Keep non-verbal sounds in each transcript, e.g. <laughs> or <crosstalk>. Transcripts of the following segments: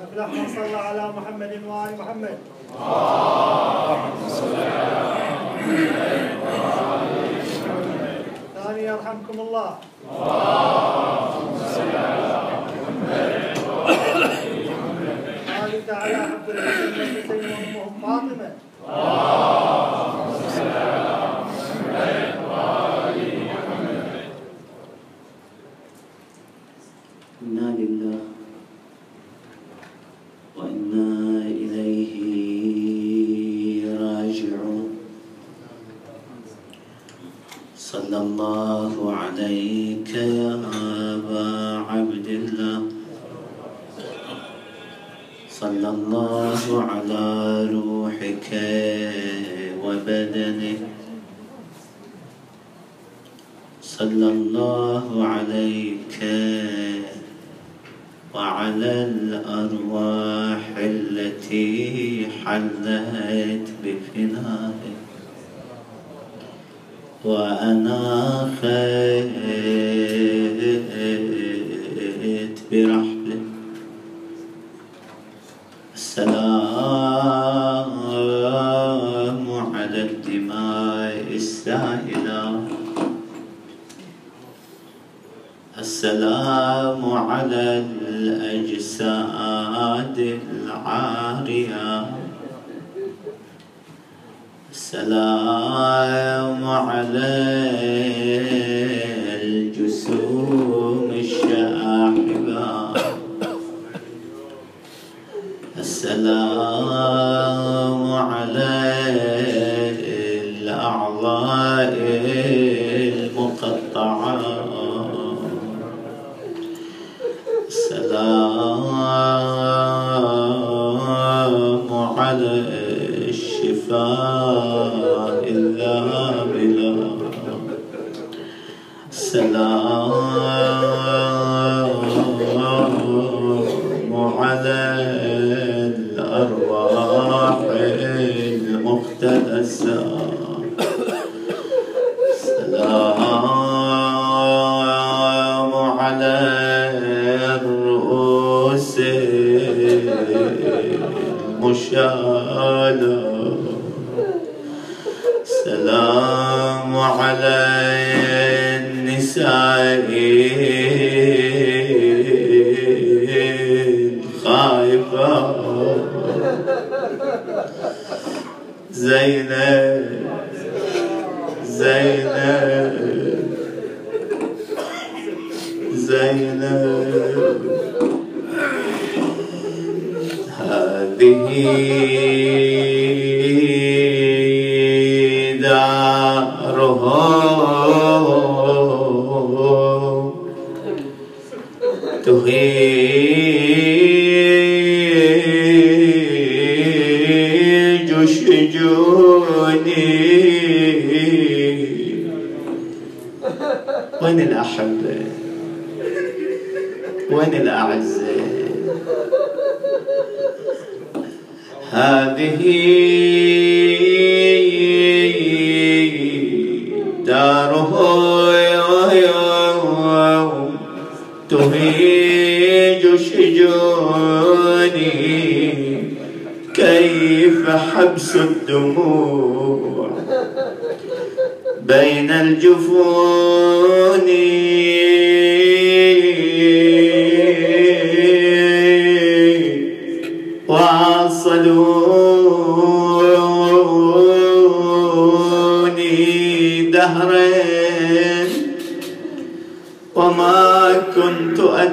من صلى على محمد وآل محمد. ثاني يرحمكم الله. ثالث على حب الحسين والحسين وأمهم السلام على الأعضاء المقطعة. السلام على الشفاء الذابلة. السلام داره تهيج شجوني كيف حبس الدموع بين الجفون؟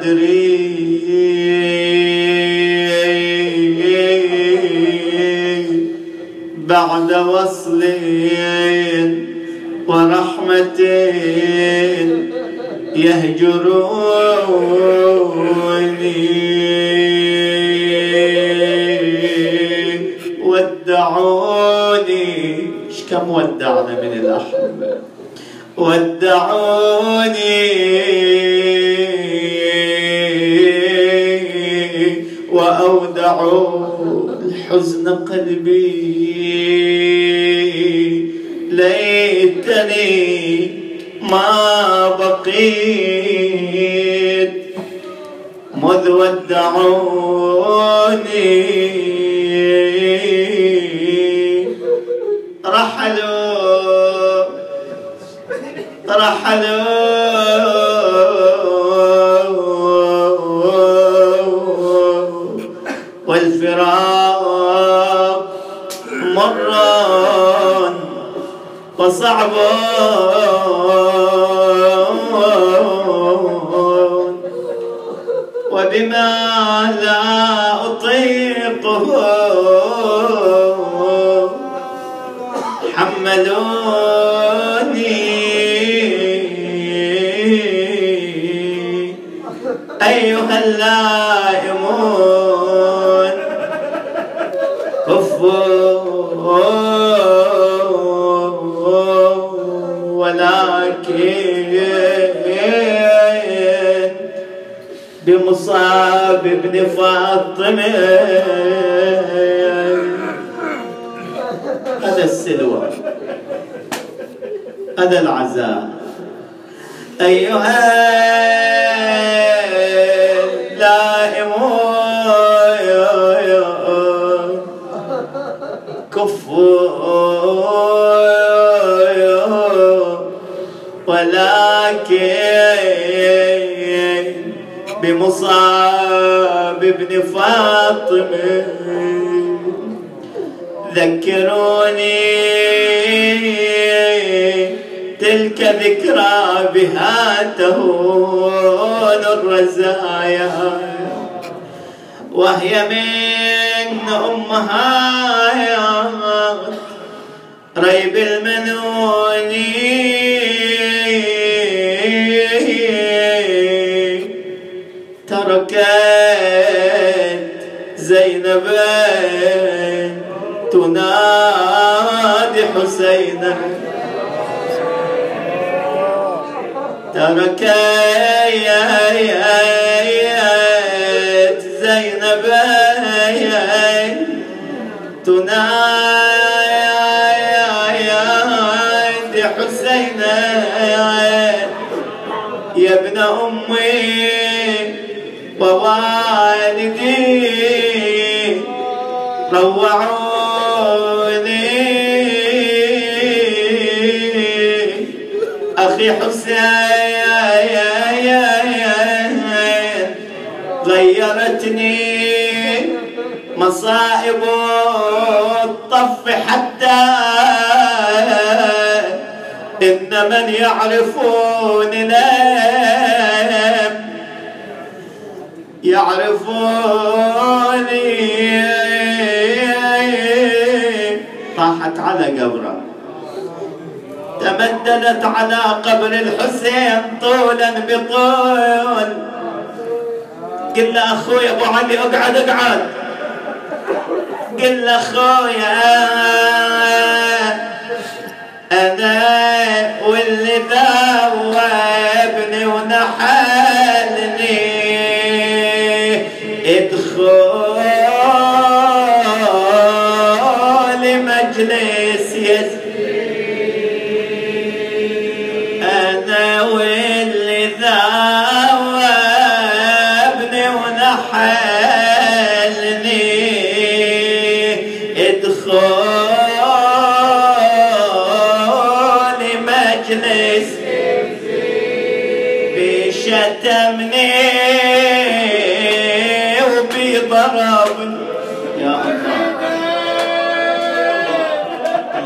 أدري بعد وصل ورحمة يهجروني ودعوني. كم ودعنا من الأحبة ودعوني. الحزن قلبي. وبما لا أطيقه حملوني بمصاب ابن فاطمة. هذا السلوى. هذا العزاء. أيها بمصاب ابن فاطمة ذكروني تلك ذكرى بها تهون الرزايا. وهي من أمهات ريب المنون. تركت زينب تنادي حسينا تركت زينب تنادي روعوني أخي حسين غيرتني مصائب الطف حتى إن من يعرفون لم يعرفوني. طاحت على قبره. تمددت على قبر الحسين طولا بطول. قل له أخوي أبو علي أقعد أقعد. قل له اخويا أنا واللي ذوبني ونحلني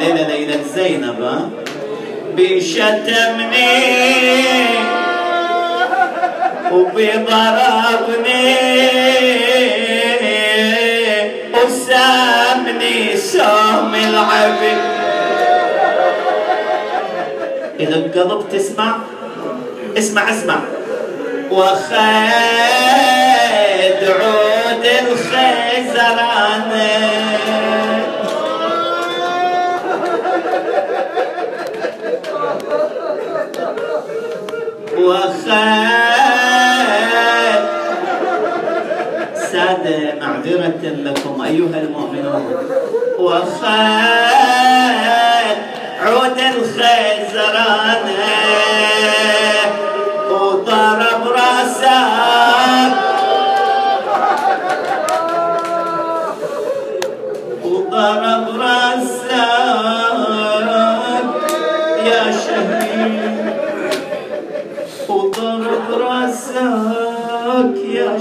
ليلة ليلة زينب. بشتمني وبضربني. وسامني سام العبد. إذا القلب تسمع اسمع اسمع. وخيد عود الخيزران. وخيد سادة معذرة لكم أيها المؤمنون. وخيد عود الخيزران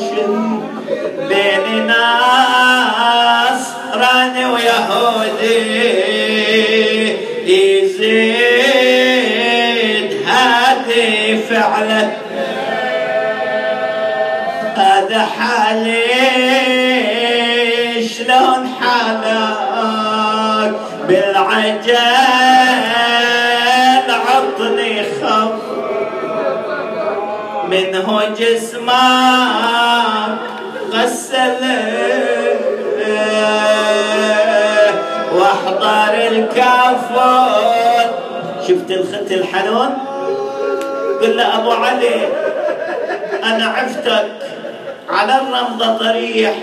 يا شن بين ناس راني ويهودي يزيد هذه فعله. هذا حالي شلون حالك بالعجل منه جسمك غسل. واحضر الكافر شفت الخت الحنون؟ قل له أبو علي أنا عفتك على الرمضة طريح.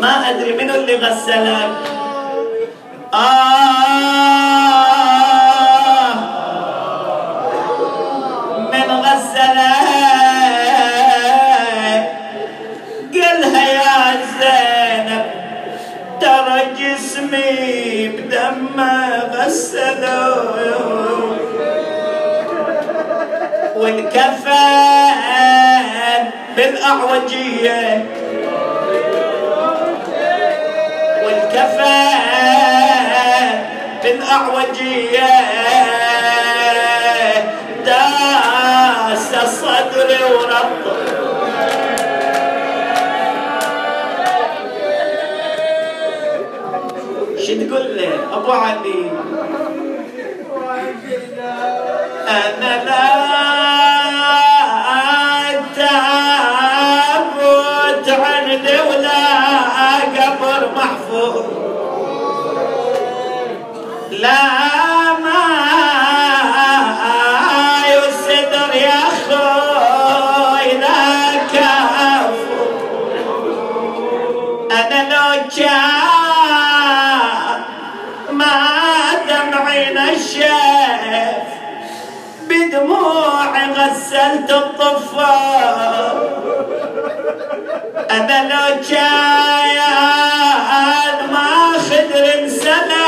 ما أدري منو اللي غسلك. آه. غسلوه والكفن بالأعوجية. والكفن بالأعوجية. داس صدري ورط شو تقول له؟ أبو علي أنا لا أنا لو كان ما خدر سنه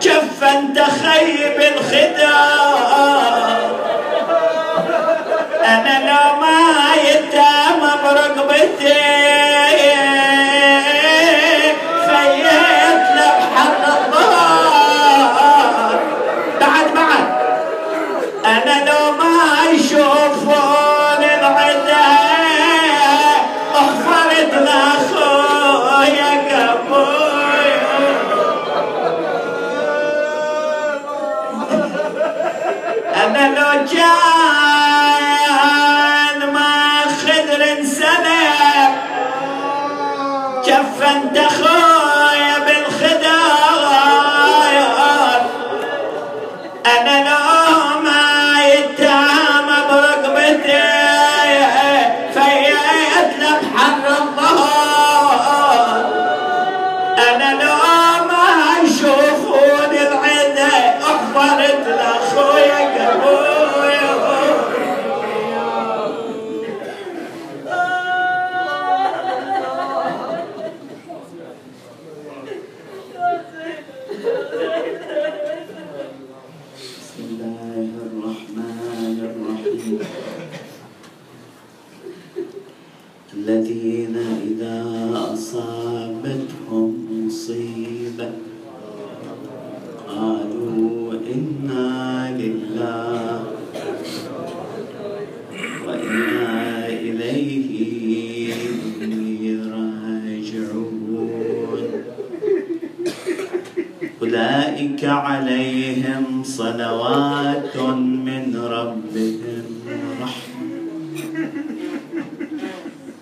كفن تخيب الخدار أنا لو ما يتام برقبتي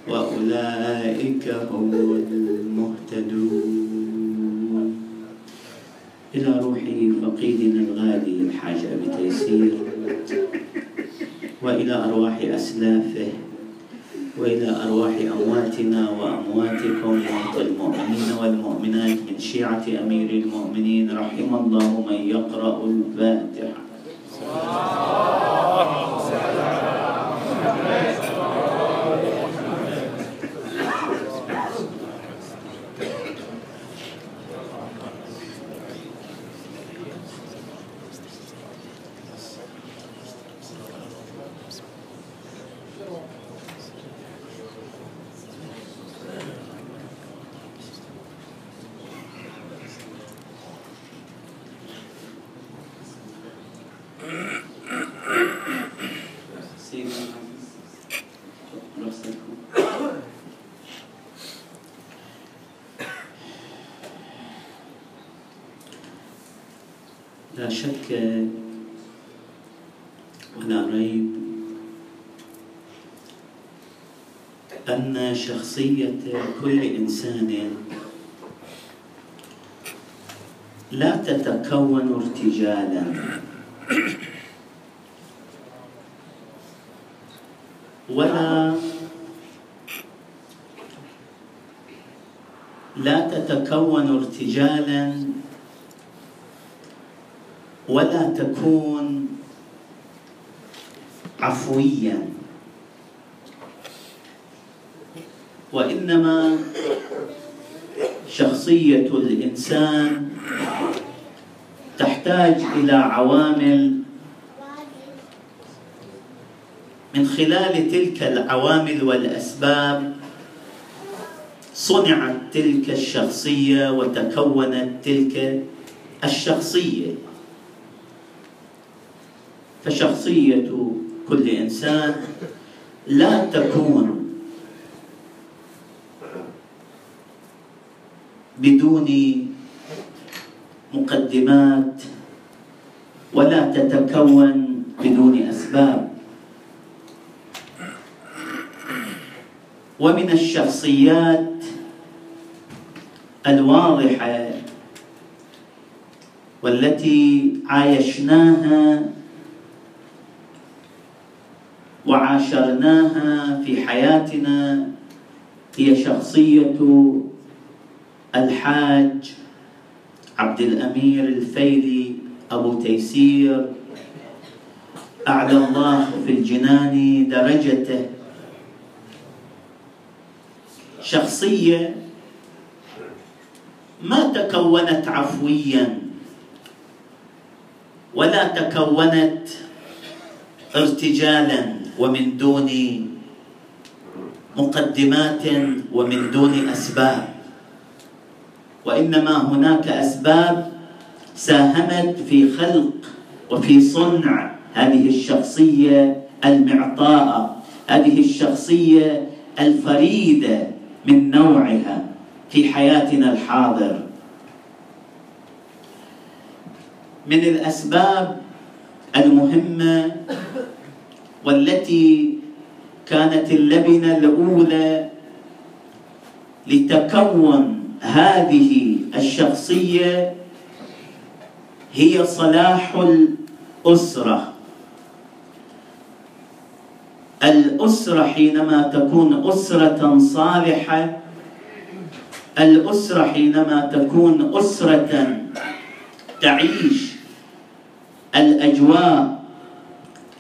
وأولئك هم المهتدون. إلى روح فقيدنا الغالي الحاج أبي تيسير وإلى أرواح أسلافه وإلى أرواح أمواتنا وأمواتكم موتى المؤمنين والمؤمنات من شيعة أمير المؤمنين رحم الله من يقرأ الفاتحة لا شك ولا ريب أن شخصية كل إنسان. لا تتكون ارتجالا. ولا لا تتكون ارتجالا. ولا تكون عفويا. وانما شخصية الإنسان تحتاج إلى عوامل من خلال تلك العوامل والأسباب صنعت تلك الشخصية وتكونت تلك الشخصية. فشخصية كل إنسان لا تكون بدون مقدمات ولا تتكون بدون أسباب. ومن الشخصيات الواضحة والتي عايشناها وعاشرناها في حياتنا هي شخصية الحاج عبد الأمير الفيلي أبو تيسير. اعلى الله في الجنان درجته. شخصية ما تكونت عفويا ولا تكونت ارتجالا ومن دون مقدمات ومن دون أسباب. وإنما هناك أسباب ساهمت في خلق وفي صنع هذه الشخصية المعطاءة هذه الشخصية الفريدة من نوعها في حياتنا الحاضر. من الأسباب المهمة والتي كانت اللبنة الأولى لتكون هذه الشخصية هي صلاح الأسرة. الأسرة حينما تكون أسرة صالحة الأسرة حينما تكون أسرة تعيش الأجواء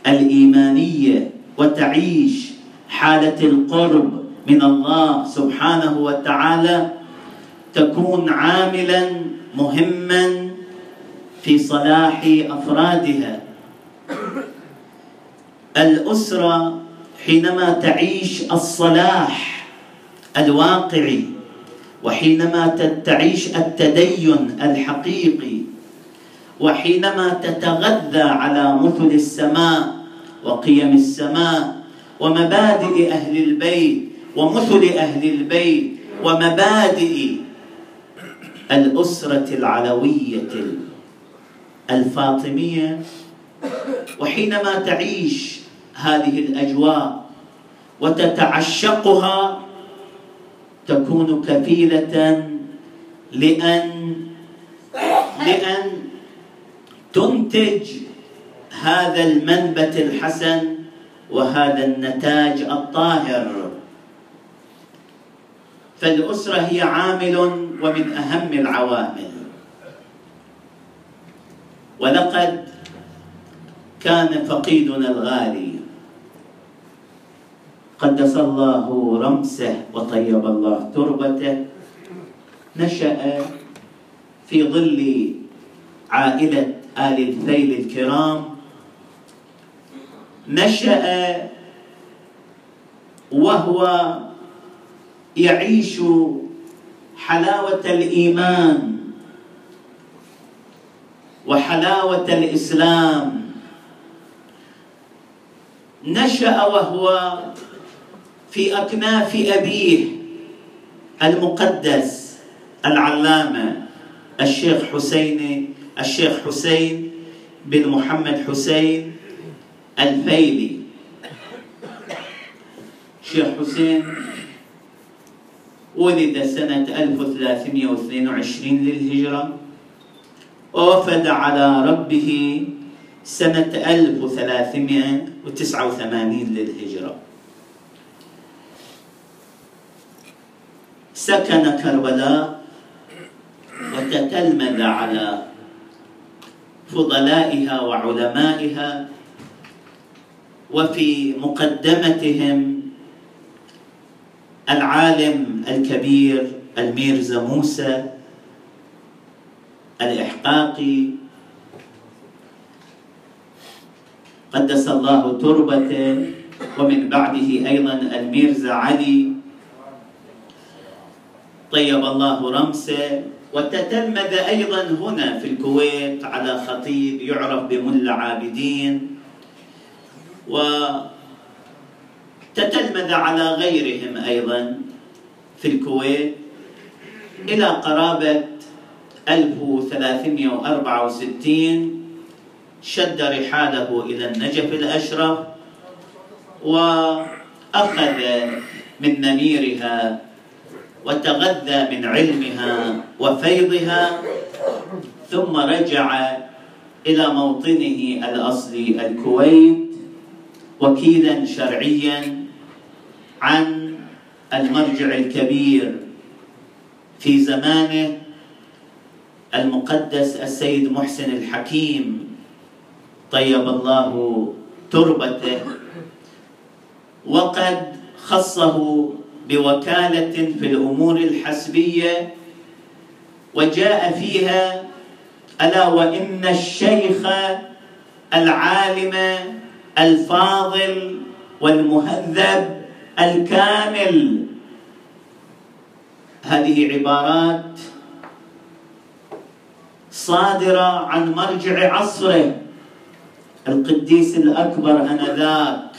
الإيمانية وتعيش حالة القرب من الله سبحانه وتعالى تكون عاملا مهما في صلاح أفرادها. الأسرة حينما تعيش الصلاح الواقعي وحينما تعيش التدين الحقيقي وحينما تتغذى على مثل السماء وقيم السماء ومبادئ أهل البيت ومثل أهل البيت ومبادئ الأسرة العلوية الفاطمية وحينما تعيش هذه الأجواء وتتعشقها تكون كفيلة لأن لأن تنتج هذا المنبت الحسن وهذا النتاج الطاهر. فالأسرة هي عامل ومن أهم العوامل. ولقد كان فقيدنا الغالي قدس الله رمسه وطيب الله تربته. نشأ في ظل عائلة آل الذيل الكرام. نشأ وهو يعيش حلاوة الإيمان وحلاوة الإسلام. نشأ وهو في أكناف أبيه المقدس العلامة الشيخ حسين الشيخ حسين بن محمد حسين الفيلي. شيخ حسين ولد سنة 1322 للهجرة. ووفد على ربه سنة 1389 للهجرة. سكن كربلاء وتتلمذ على فضلائها وعلمائها وفي مقدمتهم العالم الكبير الميرزا موسى الإحقاقي. قدس الله تربته ومن بعده أيضا الميرزا علي. طيب الله رمسه وتتلمذ أيضا هنا في الكويت على خطيب يعرف بملا عابدين. وتتلمذ على غيرهم أيضا. في الكويت إلى قرابة 1364 شد رحاله إلى النجف الأشرف وأخذ من نميرها وتغذى من علمها وفيضها ثم رجع إلى موطنه الأصلي الكويت وكيلا شرعيا عن المرجع الكبير في زمانه المقدس السيد محسن الحكيم. طيب الله تربته. وقد خصه بوكالة في الأمور الحسبية وجاء فيها ألا وإن الشيخ العالم الفاضل والمهذب الكامل. هذه عبارات صادرة عن مرجع عصره. القديس الأكبر أنذاك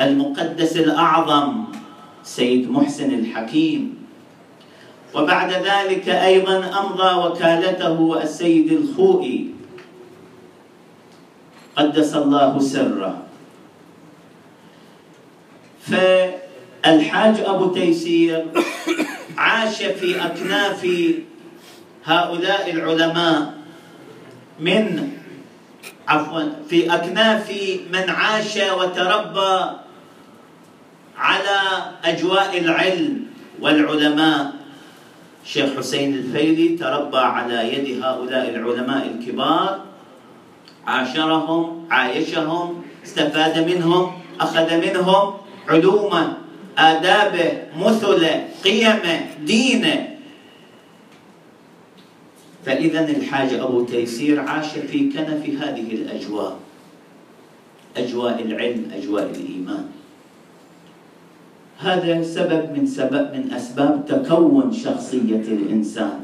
المقدس الأعظم سيد محسن الحكيم. وبعد ذلك أيضا أمضى وكالته السيد الخوئي. قدس الله سره. فالحاج أبو تيسير عاش في أكناف هؤلاء العلماء من عفوا في أكناف من عاش وتربى على أجواء العلم والعلماء. شيخ حسين الفيلي تربى على يد هؤلاء العلماء الكبار عاشرهم عايشهم استفاد منهم أخذ منهم علومه آدابه مثله قيمه دينه فإذا الحاج أبو تيسير عاش في كنف هذه الأجواء أجواء العلم أجواء الإيمان. هذا سبب من سبب من أسباب تكون شخصية الإنسان.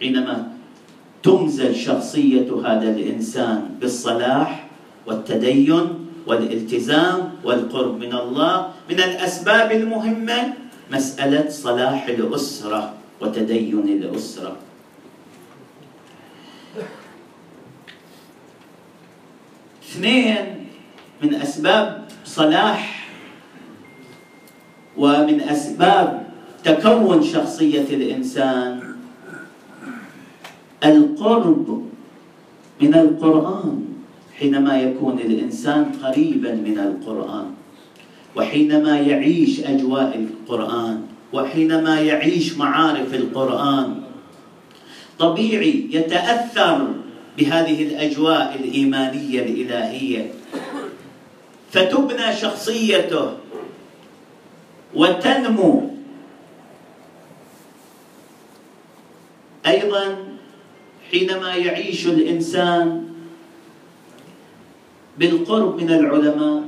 حينما تمزج شخصية هذا الإنسان بالصلاح والتدين والالتزام والقرب من الله من الأسباب المهمة مسألة صلاح الأسرة وتدين الأسرة. اثنين من أسباب صلاح ومن أسباب تكون شخصية الإنسان القرب من القرآن. حينما يكون الإنسان قريبا من القرآن وحينما يعيش أجواء القرآن وحينما يعيش معارف القرآن طبيعي يتأثر بهذه الأجواء الإيمانية الإلهية. فتبنى شخصيته وتنمو. أيضا حينما يعيش الإنسان بالقرب من العلماء.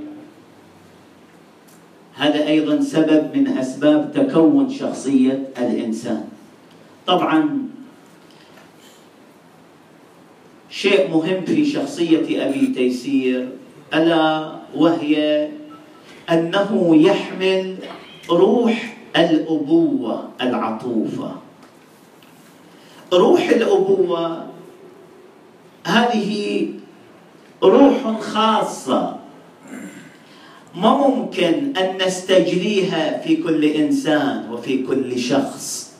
هذا أيضا سبب من أسباب تكون شخصية الإنسان. طبعا شيء مهم في شخصية أبي تيسير ألا وهي أنه يحمل روح الأبوة العطوفة. روح الأبوة هذه روح خاصة. ما ممكن أن نستجليها في كل إنسان وفي كل شخص.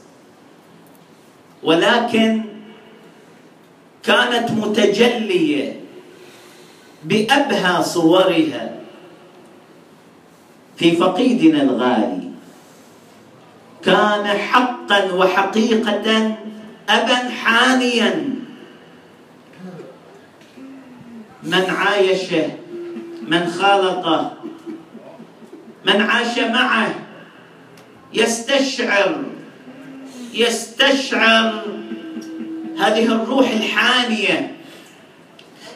ولكن كانت متجلية بأبهى صورها في فقيدنا الغالي. كان حقا وحقيقه ابا حانيا. من عايشه من خالطه من عاش معه يستشعر يستشعر هذه الروح الحانية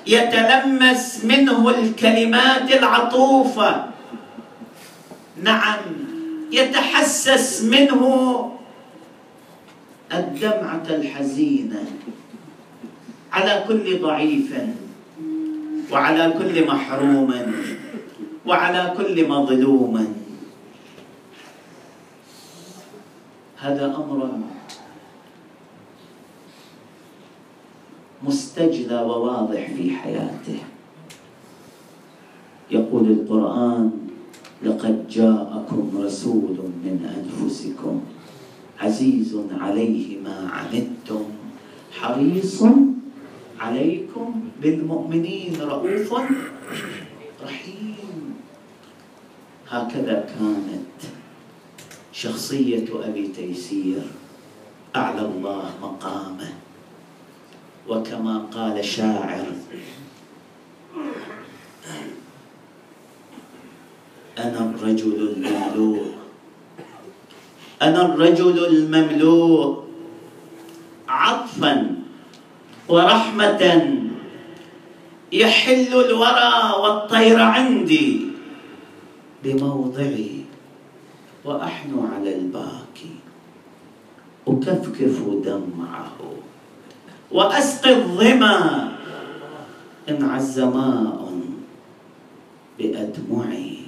يتلمس منه الكلمات العطوفة. نعم يتحسس منه الدمعة الحزينة على كل ضعيف. وعلى كل محروم وعلى كل مظلوم. هذا أمر مستجلى وواضح في حياته. يقول القرآن لقد جاءكم رسول من أنفسكم عزيز عليه ما عنتم حريص عليكم بالمؤمنين رؤوف رحيم. هكذا كانت شخصية أبي تيسير. أعلى الله مقامه. وكما قال شاعر أنا الرجل المملوء. أنا الرجل المملوء. عطفا ورحمة يحل الورى والطير عندي بموضعي وأحنو على الباكي أكفكف دمعه وأسقي الظمأ إن عز ماء بأدمعي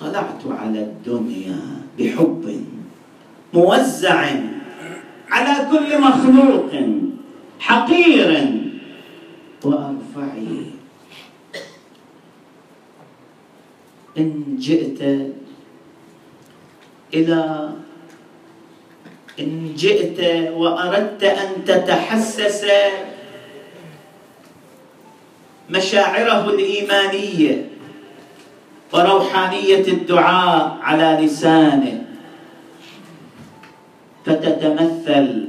طلعت على الدنيا بحب موزع على كل مخلوق حقير وأرفعي. إن جئت إلى إن جئت وأردت أن تتحسس مشاعره الإيمانية وروحانية الدعاء على لسانه. فتتمثل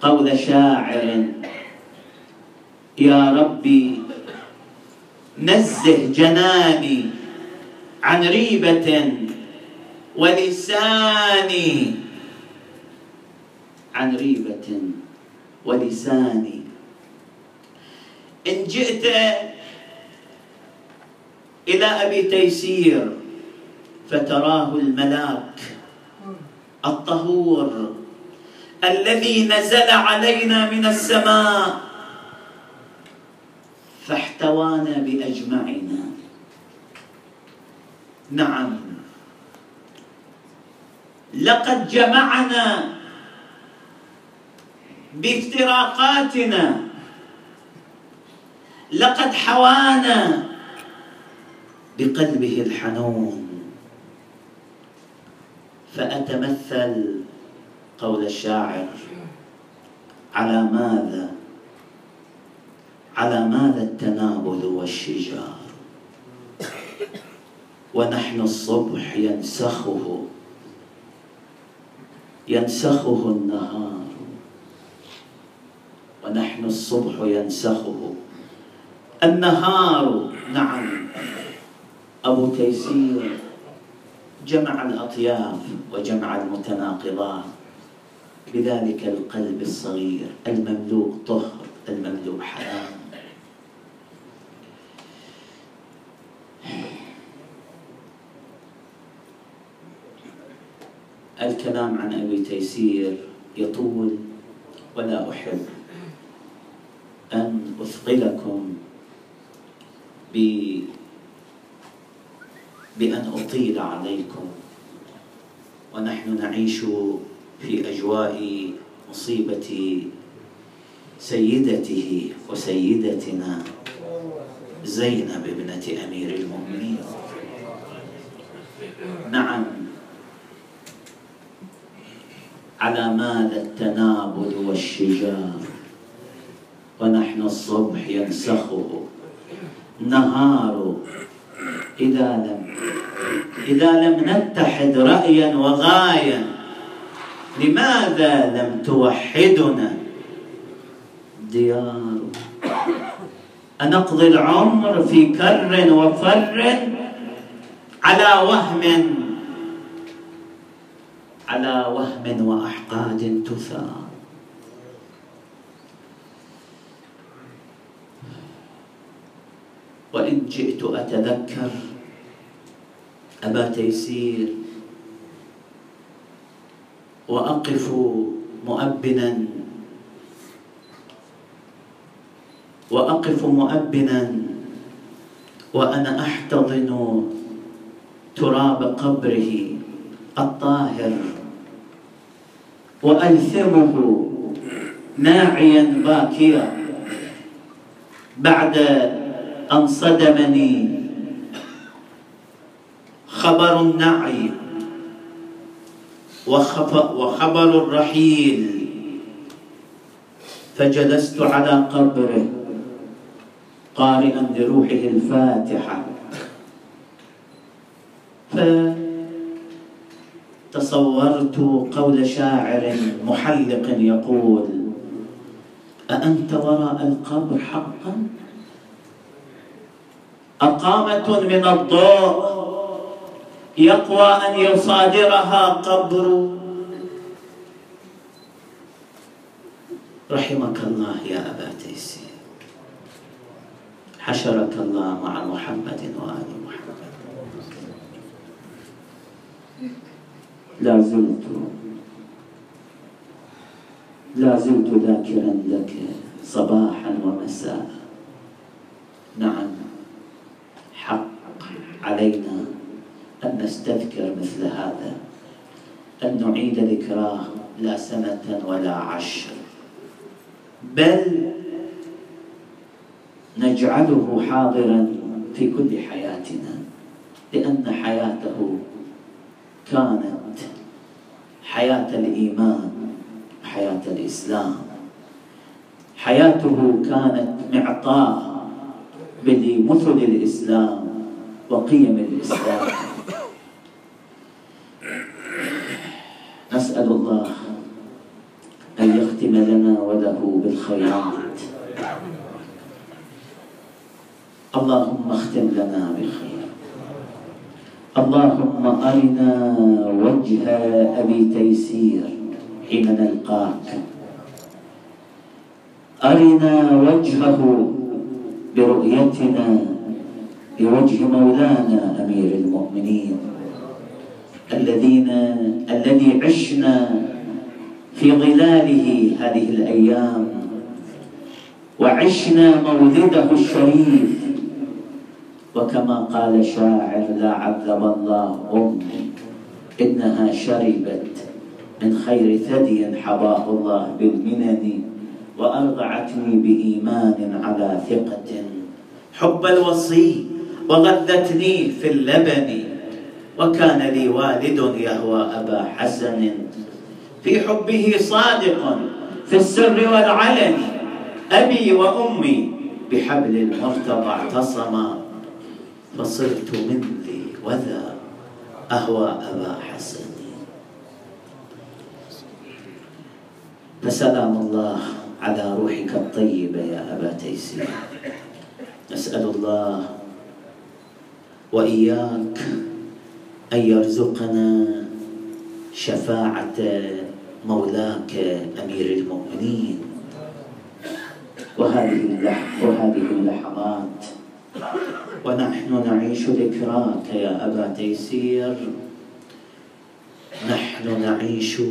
قول شاعر يا ربي نزه جناني عن ريبة ولساني. عن ريبة ولساني. إن جئت إلى أبي تيسير فتراه الملاك الطهور الذي نزل علينا من السماء. فاحتوانا بأجمعنا. نعم. لقد جمعنا بافتراقاتنا. لقد حوانا بقلبه الحنون. فأتمثل قول الشاعر. على ماذا؟ على ماذا التنابل والشجار؟ ونحن الصبح ينسخه ينسخه النهار. ونحن الصبح ينسخه. النهار نعم. أبو تيسير. جمع الأطياف وجمع المتناقضات. بذلك القلب الصغير المملوء طهر المملوء حياه الكلام عن أبي تيسير يطول ولا أحب أن أثقلكم ب بأن أطيل عليكم. ونحن نعيش في أجواء مصيبة سيدته وسيدتنا زينب ابنة أمير المؤمنين. نعم. على ماذا التنابل والشجار. ونحن الصبح ينسخه. نهار إذا لم إذا لم نتحد رأيا وغاية لماذا لم توحدنا؟ ديار. أنقضي العمر في كر وفر على وهم على وهم وأحقاد تثار. وإن جئت أتذكر أبا تيسير. وأقف مؤبنا. وأقف مؤبنا. وأنا أحتضن تراب قبره الطاهر. وألثمه ناعيا باكيا بعد أن صدمني خبر النعي وخبر الرحيل. فجلست على قبره قارئا لروحه الفاتحة. فتصورت قول شاعر محلق يقول أأنت وراء القبر حقا؟ أقامة من الضوء. يقوى أن يصادرها قبر. رحمك الله يا أبا تيسير. حشرك الله مع محمد وآل محمد. لا زلت لا زلت ذاكرا لك صباحا ومساء. نعم حق علينا أن نستذكر مثل هذا أن نعيد ذكراه لا سنة ولا عشر. بل نجعله حاضرا في كل حياتنا لأن حياته كانت حياة الإيمان حياة الإسلام. حياته كانت معطاء بمثل الإسلام. وقيم الإسلام. نسأل الله أن يختم لنا وله بالخيرات. اللهم اختم لنا بخير اللهم أرنا وجه أبي تيسير حين نلقاك. أرنا وجهه برؤيتنا بوجه مولانا أمير المؤمنين الذين الذي عشنا في ظلاله هذه الأيام وعشنا مولده الشريف. وكما قال شاعر لا عذب الله أمي إنها شربت من خير ثدي حباه الله بالمنن وأرضعتني بإيمان على ثقة. حب الوصي وغذتني في اللبن وكان لي والد يهوى أبا حسن في حبه صادق في السر والعلن أبي وأمي بحبل المرتضى اعتصما. فصرت من ذي وذا أهوى أبا حسن فسلام الله على روحك الطيبة يا أبا تيسير. نسأل الله وإياك أن يرزقنا شفاعة مولاك أمير المؤمنين. وهذه وهذه اللحظات. ونحن نعيش ذكراك يا أبا تيسير. نحن نعيش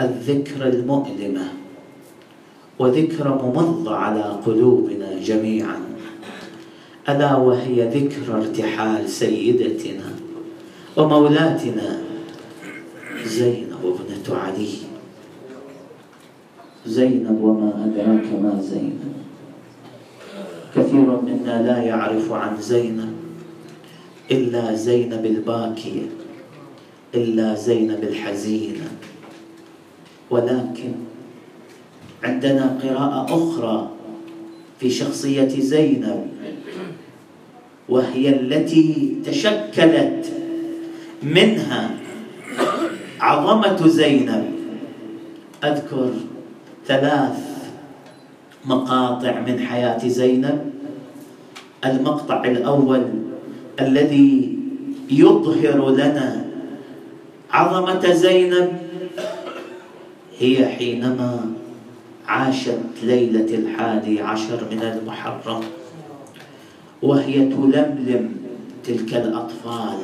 الذكرى المؤلمة وذكرى ممضة على قلوبنا جميعا. ألا وهي ذكرى ارتحال سيدتنا ومولاتنا زينب وابنة علي. زينب وما أدراك ما زينب. كثير منا لا يعرف عن زينب إلا زينب الباكية إلا زينب الحزينة. ولكن عندنا قراءة أخرى في شخصية زينب وهي التي تشكلت منها عظمة زينب. أذكر ثلاث مقاطع من حياة زينب. المقطع الأول الذي يظهر لنا عظمة زينب هي حينما عاشت ليلة الحادي عشر من المحرم. وهي تلملم تلك الأطفال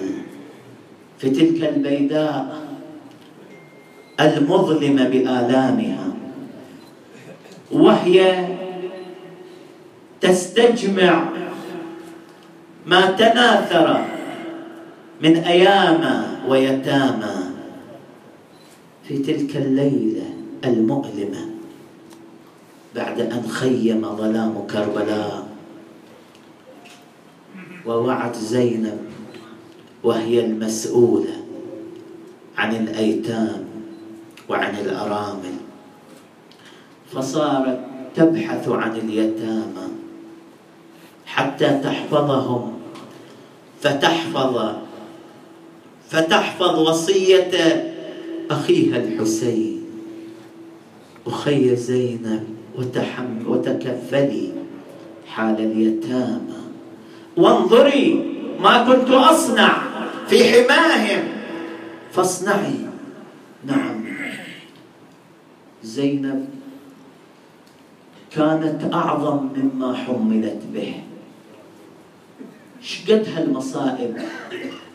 في تلك البيداء المظلمة بآلامها. وهي تستجمع ما تناثر من أيام ويتامى في تلك الليلة المؤلمة بعد أن خيم ظلام كربلاء. ووعت زينب وهي المسؤولة عن الأيتام وعن الأرامل. فصارت تبحث عن اليتامى حتى تحفظهم. فتحفظ فتحفظ وصية أخيها الحسين. أخي زينب وتحمل وتكفلي حال اليتامى. وانظري ما كنت أصنع في حماهم. فاصنعي. نعم. زينب كانت أعظم مما حملت به. شقد هالمصائب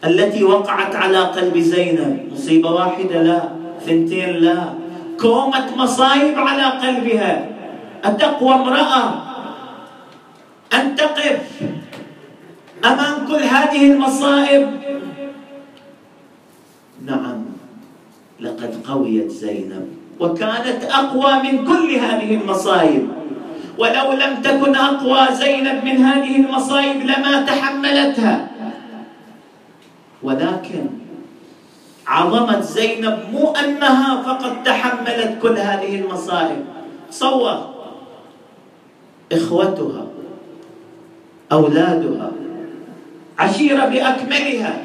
التي وقعت على قلب زينب. مصيبة واحدة لا ثنتين لا. كومة مصايب على قلبها. أتقوى امرأة. أن تقف أمام كل هذه المصائب؟ نعم لقد قويت زينب وكانت أقوى من كل هذه المصائب. ولو لم تكن أقوى زينب من هذه المصائب لما تحملتها. ولكن عظمة زينب مو أنها فقط تحملت كل هذه المصائب. صور إخوتها أولادها عشيرة بأكملها.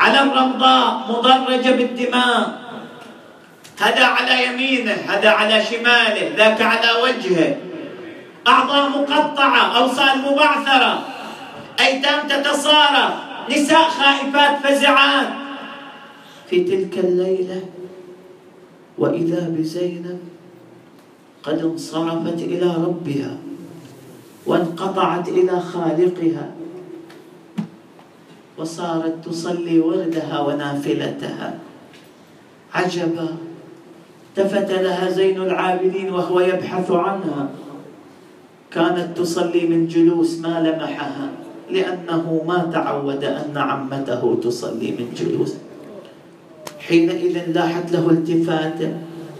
على الرمضاء مضرجة بالدماء. هذا على يمينه هذا على شماله ذاك على وجهه. أعضاء مقطعة أوصال مبعثرة. أيتام تتصارى. نساء خائفات فزعات في تلك الليلة وإذا بزينب قد انصرفت إلى ربها وانقطعت إلى خالقها. وصارت تصلي وردها ونافلتها. عجبا التفت لها زين العابدين وهو يبحث عنها. كانت تصلي من جلوس ما لمحها لأنه ما تعود أن عمته تصلي من جلوس. حينئذ لاحت له التفاته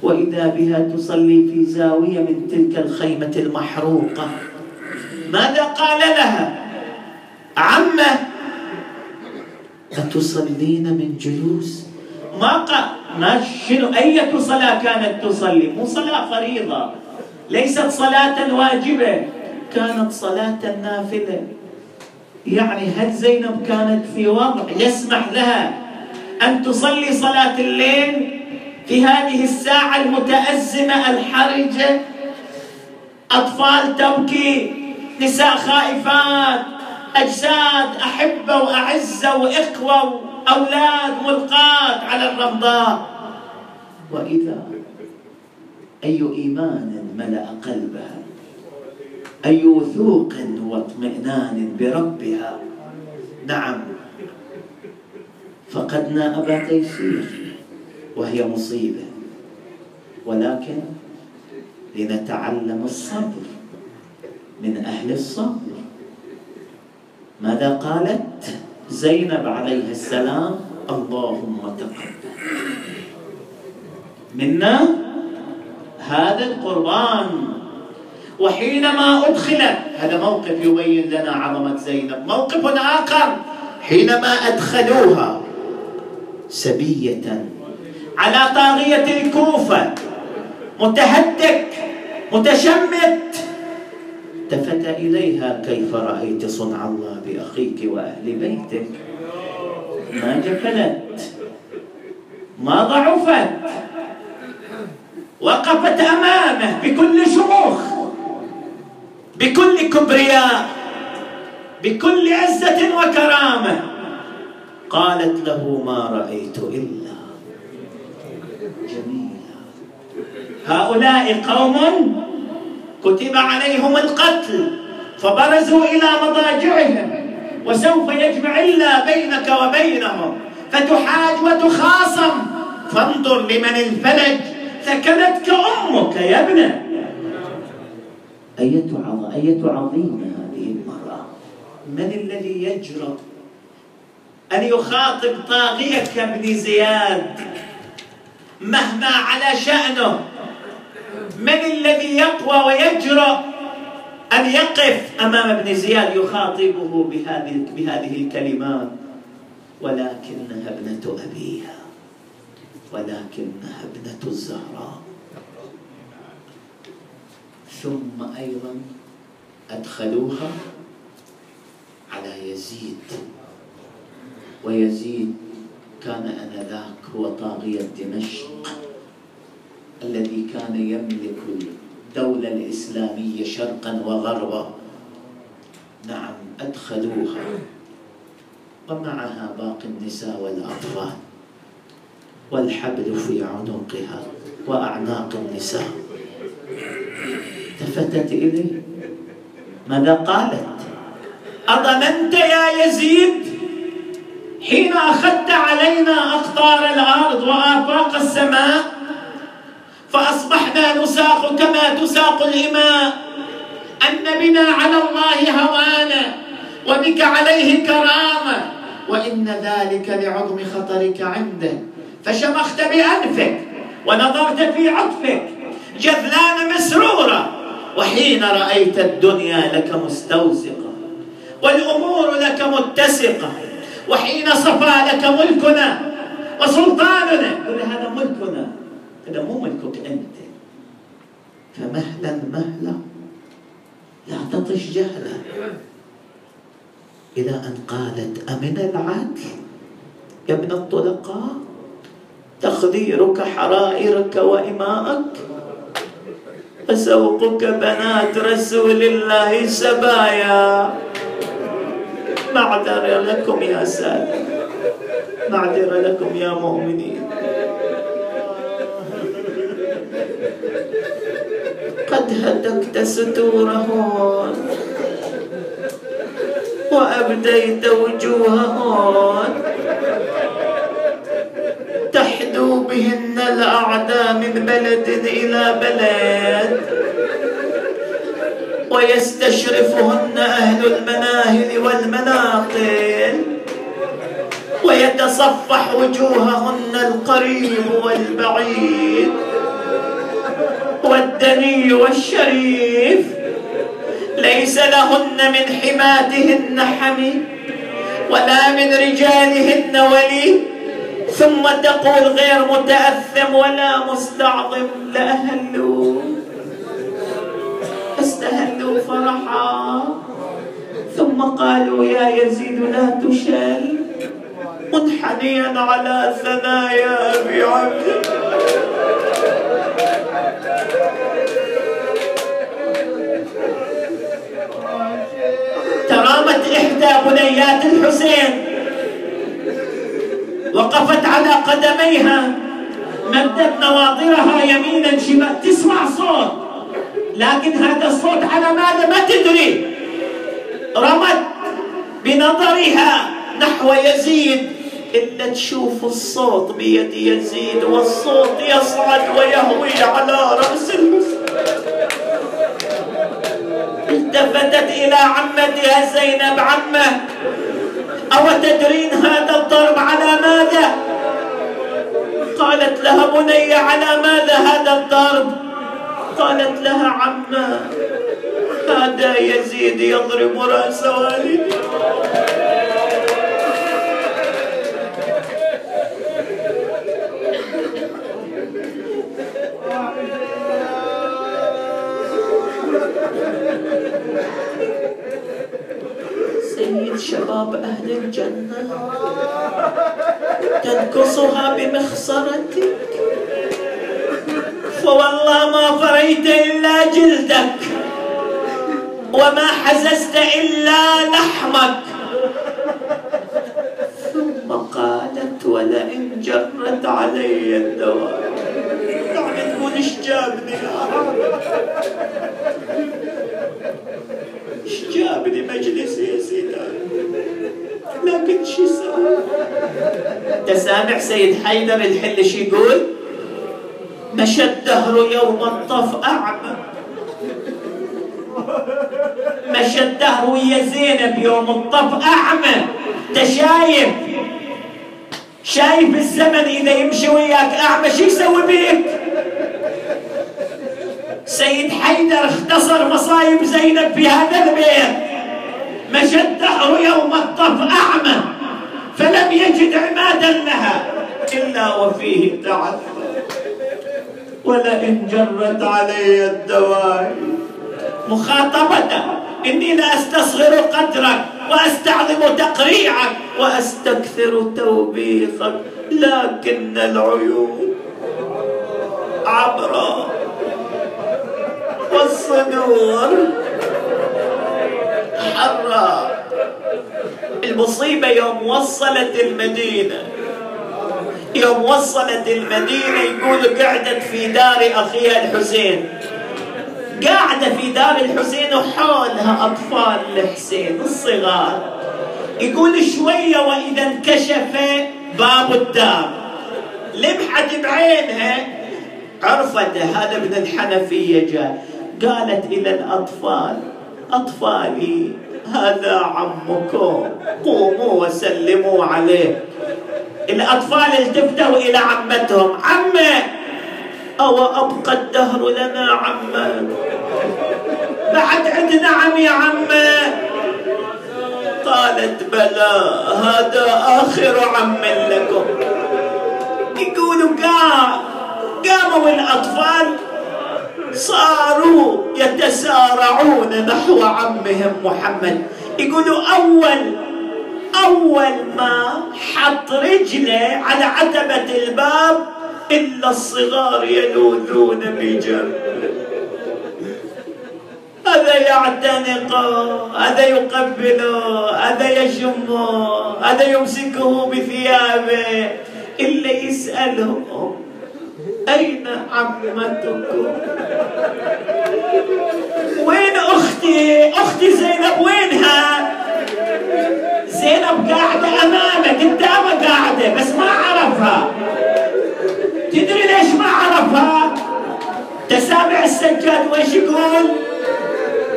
وإذا بها تصلي في زاوية من تلك الخيمة المحروقة. ماذا قال لها؟ عمه! أتصلين من جلوس؟ ما قال ما شنو أية صلاة كانت تصلي؟ مو صلاة فريضة. ليست صلاة واجبة. كانت صلاة نافلة. يعني هل زينب كانت في وضع يسمح لها أن تصلي صلاة الليل في هذه الساعة المتأزمة الحرجة؟ أطفال تبكي نساء خائفات أجساد أحبة وأعزة وإخوة وأولاد ملقاة على الرمضاء وإذا أي إيمان ملأ قلبها أي وثوق واطمئنان بربها. نعم فقدنا أبا تيسير وهي مصيبة. ولكن لنتعلم الصبر من أهل الصبر. ماذا قالت؟ زينب عليه السلام اللهم تقبل. منا هذا القربان. وحينما أدخلت هذا موقف يبين لنا عظمة زينب. موقف آخر حينما أدخلوها سبية على طاغية الكوفة متهتك متشمت التفت إليها كيف رأيت صنع الله بأخيك وأهل بيتك؟ ما جفلت ما ضعفت وقفت أمامه بكل شموخ بكل كبرياء بكل عزة وكرامة. قالت له ما رأيت إلا جميلا. هؤلاء قوم كتب عليهم القتل فبرزوا إلى مضاجعهم وسوف يجمع الله بينك وبينهم. فتحاج وتخاصم. فانظر لمن الفلج ثكلتك أمك يا ابنة. أية أية عظيمة هذه المرأة؟ من الذي يجرؤ أن يخاطب طاغية كابن زياد مهما على شأنه؟ من الذي يقوى ويجرؤ أن يقف أمام ابن زياد يخاطبه بهذه بهذه الكلمات؟ ولكنها ابنة أبيها. ولكنها ابنة الزهراء. ثم أيضا أدخلوها على يزيد. ويزيد كان آنذاك هو طاغية دمشق. الذي كان يملك الدولة الإسلامية شرقا وغربا. نعم أدخلوها. ومعها باقي النساء والأطفال. والحبل في عنقها وأعناق النساء. التفتت إليه. ماذا قالت؟ أظننت يا يزيد حين أخذت علينا أقطار الأرض وآفاق السماء فأصبحنا نساق كما تساق الإماء. أن بنا على الله هوانا وبك عليه كرامة وإن ذلك لعظم خطرك عنده فشمخت بأنفك ونظرت في عطفك. جذلان مسرورة وحين رأيت الدنيا لك مستوزقة والأمور لك متسقة وحين صفى لك ملكنا وسلطاننا. قل هذا ملكنا. هذا مو ملكك أنت فمهلا مهلا لا تطش جهلا. إلى أن قالت أمن العدل يا ابن الطلقاء؟ تخديرك حرائرك وإماءك؟ فسوقك بنات رسول الله سبايا. معذرة لكم يا سادة. معذرة لكم يا مؤمنين. قد هتكت ستورهن وأبديت وجوههن تحدو بهن الأعداء من بلد إلى بلد ويستشرفهن أهل المناهل والمناقل ويتصفح وجوههن القريب والبعيد. والدني والشريف. ليس لهن من حماتهن حمي ولا من رجالهن ولي. ثم تقول غير متأثم ولا مستعظم لأهلوا استهلوا فرحا. ثم قالوا يا يزيد لا تشل منحنيا على ثنايا ابي عبد ترامت إحدى بنيات الحسين وقفت على قدميها مدت نواظرها يمينا شمال تسمع صوت لكن هذا الصوت على ماذا؟ ما تدري. رمت بنظرها نحو يزيد. إلا تشوف الصوت بيد يزيد والصوت يصعد ويهوي على رأس الحسين التفتت إلى عمتها زينب عمه. أو تدرين هذا الضرب على ماذا؟ قالت لها بني على ماذا هذا الضرب؟ قالت لها عما هذا يزيد يضرب رأس والدي شباب أهل الجنة. تنكصها بمخصرتك فوالله ما فريت إلا جلدك. وما حززت إلا لحمك. ثم قالت ولئن جرت علي الدوام يعني تقول إيش جابني. مجلسي يا سيدي. لكن شو سوى تسامع سيد حيدر الحل شو يقول؟ مشى الدهر يوم الطف أعمى. مشى الدهر ويا زينب يوم الطف أعمى. أنت شايف؟ شايف الزمن إذا يمشي وياك أعمى. شو يسوي بيك؟ سيد حيدر اختصر مصايب زينب في هذا البيت. مشى الدهر يوم الطف أعمى فلم يجد عمادا لها. إلا وفيه تعثر ولئن جرت علي الدواعي. مخاطبته إني لا أستصغر قدرك وأستعظم تقريعك وأستكثر توبيخك لكن العيون عبراء والصدور. حراء المصيبة يوم وصلت المدينة. يوم وصلت المدينة يقول قعدت في دار أخيها الحسين. قاعدة في دار الحسين وحولها أطفال الحسين الصغار. يقول شوية وإذا انكشف باب الدار. لمحت بعينها عرفت هذا ابن الحنفية جاء. قالت إلى الأطفال أطفالي هذا عمكم قوموا وسلموا عليه. الأطفال التفتوا إلى عمتهم عمه أو أبقى الدهر لنا عمه بعد عندنا عم يا عمه قالت بلى هذا آخر عم لكم. يقولوا قام قاموا الأطفال صاروا يتسارعون نحو عمهم محمد. يقولوا أول أول ما حط رجله على عتبة الباب إلا الصغار يلوذون بجنبه هذا يعتنقه هذا يقبله هذا يشمه هذا يمسكه بثيابه. إلا يسألهم أين عمتكم؟ وين أختي؟ أختي زينب وينها؟ زينب قاعدة أمامك قدامك قاعدة بس ما عرفها. تدري ليش ما عرفها؟ تسامع السجاد ويش يقول؟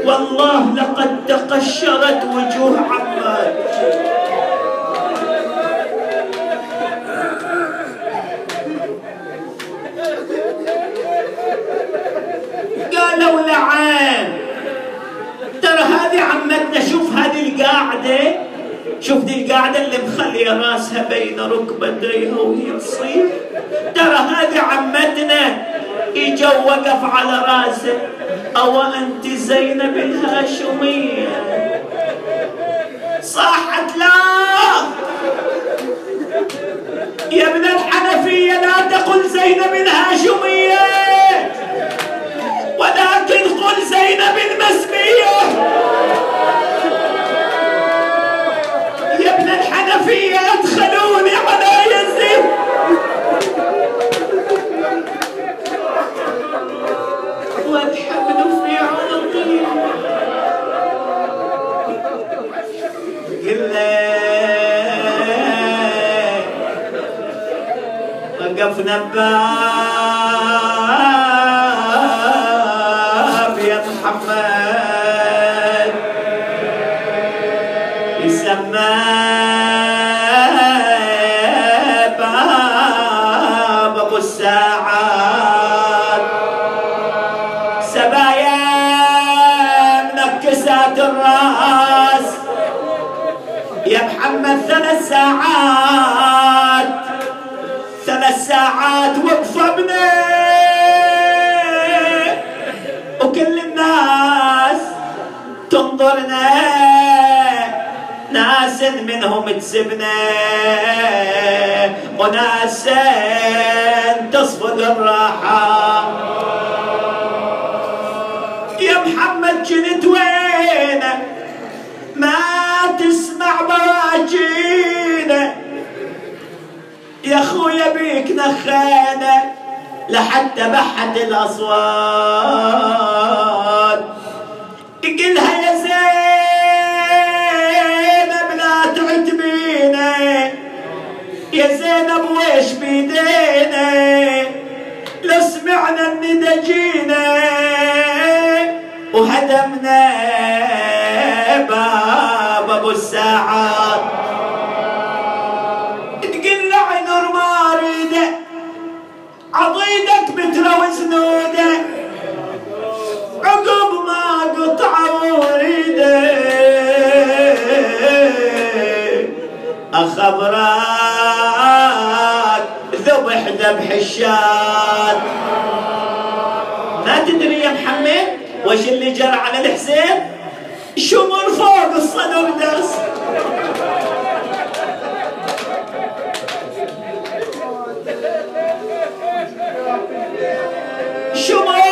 والله لقد تقشرت وجوه عمات لعان ترى هذه عمتنا شوف هذه القاعدة. شوف دي القاعدة اللي مخلية راسها بين ركبتيها وهي تصيح ترى هذه عمتنا اجا وقف على راسه. أو انت زينب الهاشمية؟ صاحت لا. يا ابن الحنفية لا تقل زينب الهاشمية. ولكن زينب المسمية. يا ابن الحنفية أدخلوني على يزيد والحبل في عنقي. قلنا وقفنا باب ساعات وقفبنا وكل الناس تنظرنا. ناس منهم تسبنا. وناس تصفد الراحة. يا محمد جنت وينك ما يا أخويا بيك نخانا لحتى بحت الأصوات. قلها يا زينب لا تعتبينا يا زينب ويش بيدينا؟ لو سمعنا الندى جينا وهدمنا باب أبو الساعات. عضيدك مثل وسنوده عقب ما قطعوا وريدك أخبرك ذبح ذبح الشاة. ما تدري يا محمد وش اللي جرى على الحسين؟ شمر فوق الصدر درس. Show Shumaya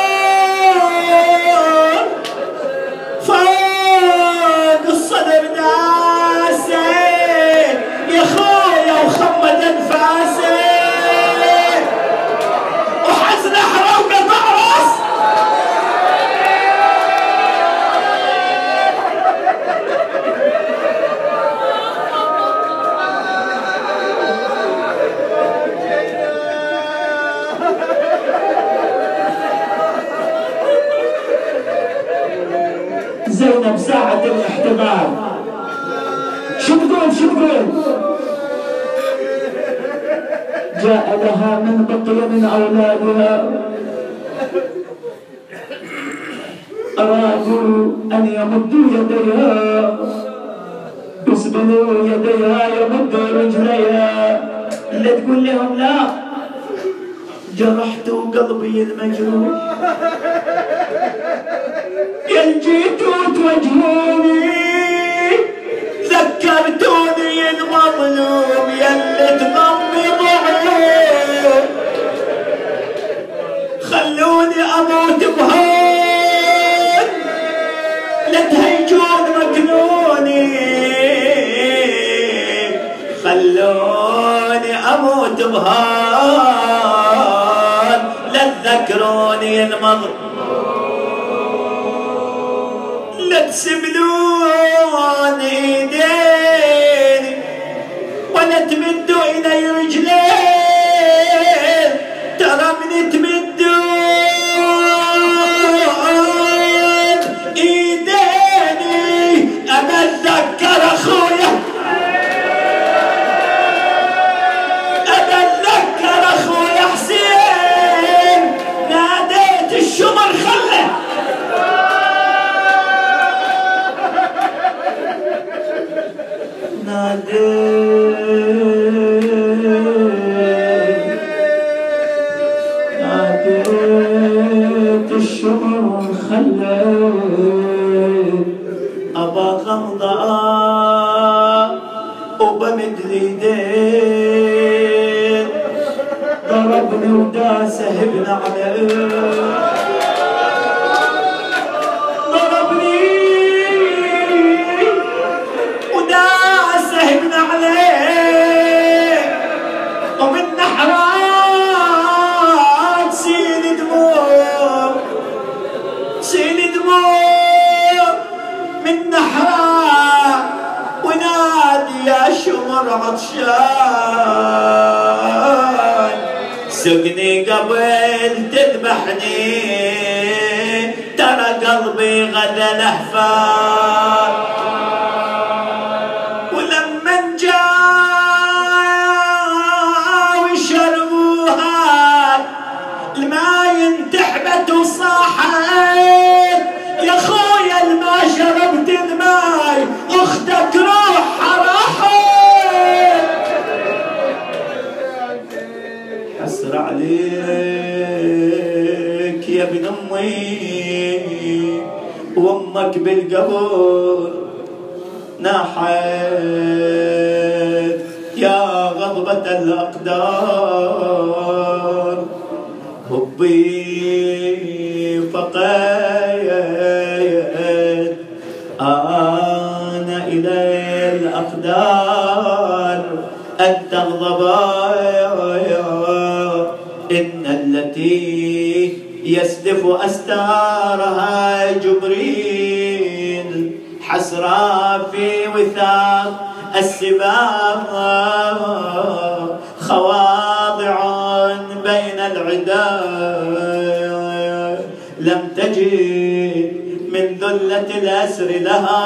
Thank you. <laughs> الأقدار. أن تغضب إن التي يسلف أستارها جبريل حسرى في وثاق السباق. خواضع بين العدا. ذلة الأسر لها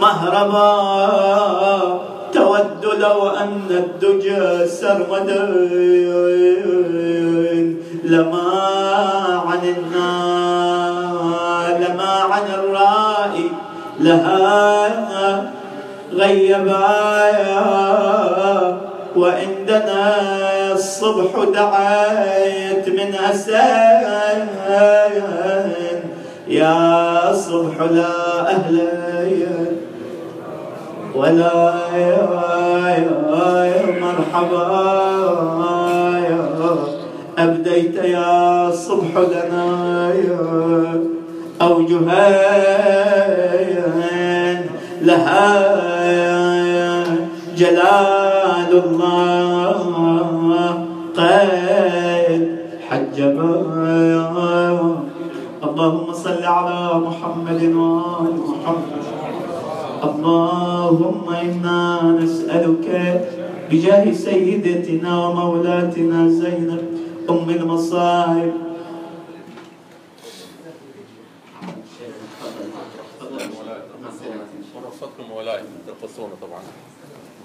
مهربا. تود لو أن الدجى سرمدا لما عن النار لما عن الرائي لها غيبا. وعندنا الصبح دعيت من أسان يا صبح لا أهلي ولا يا مرحبا. يا أبديت يا صبح لنا يا أوجهين لها. جلال الله قد حجبا اللهم صل على محمد وآل محمد. اللهم إنا نسألك بجاه سيدتنا ومولاتنا زينب أم المصائب. ورصدكم ولاية طبعا.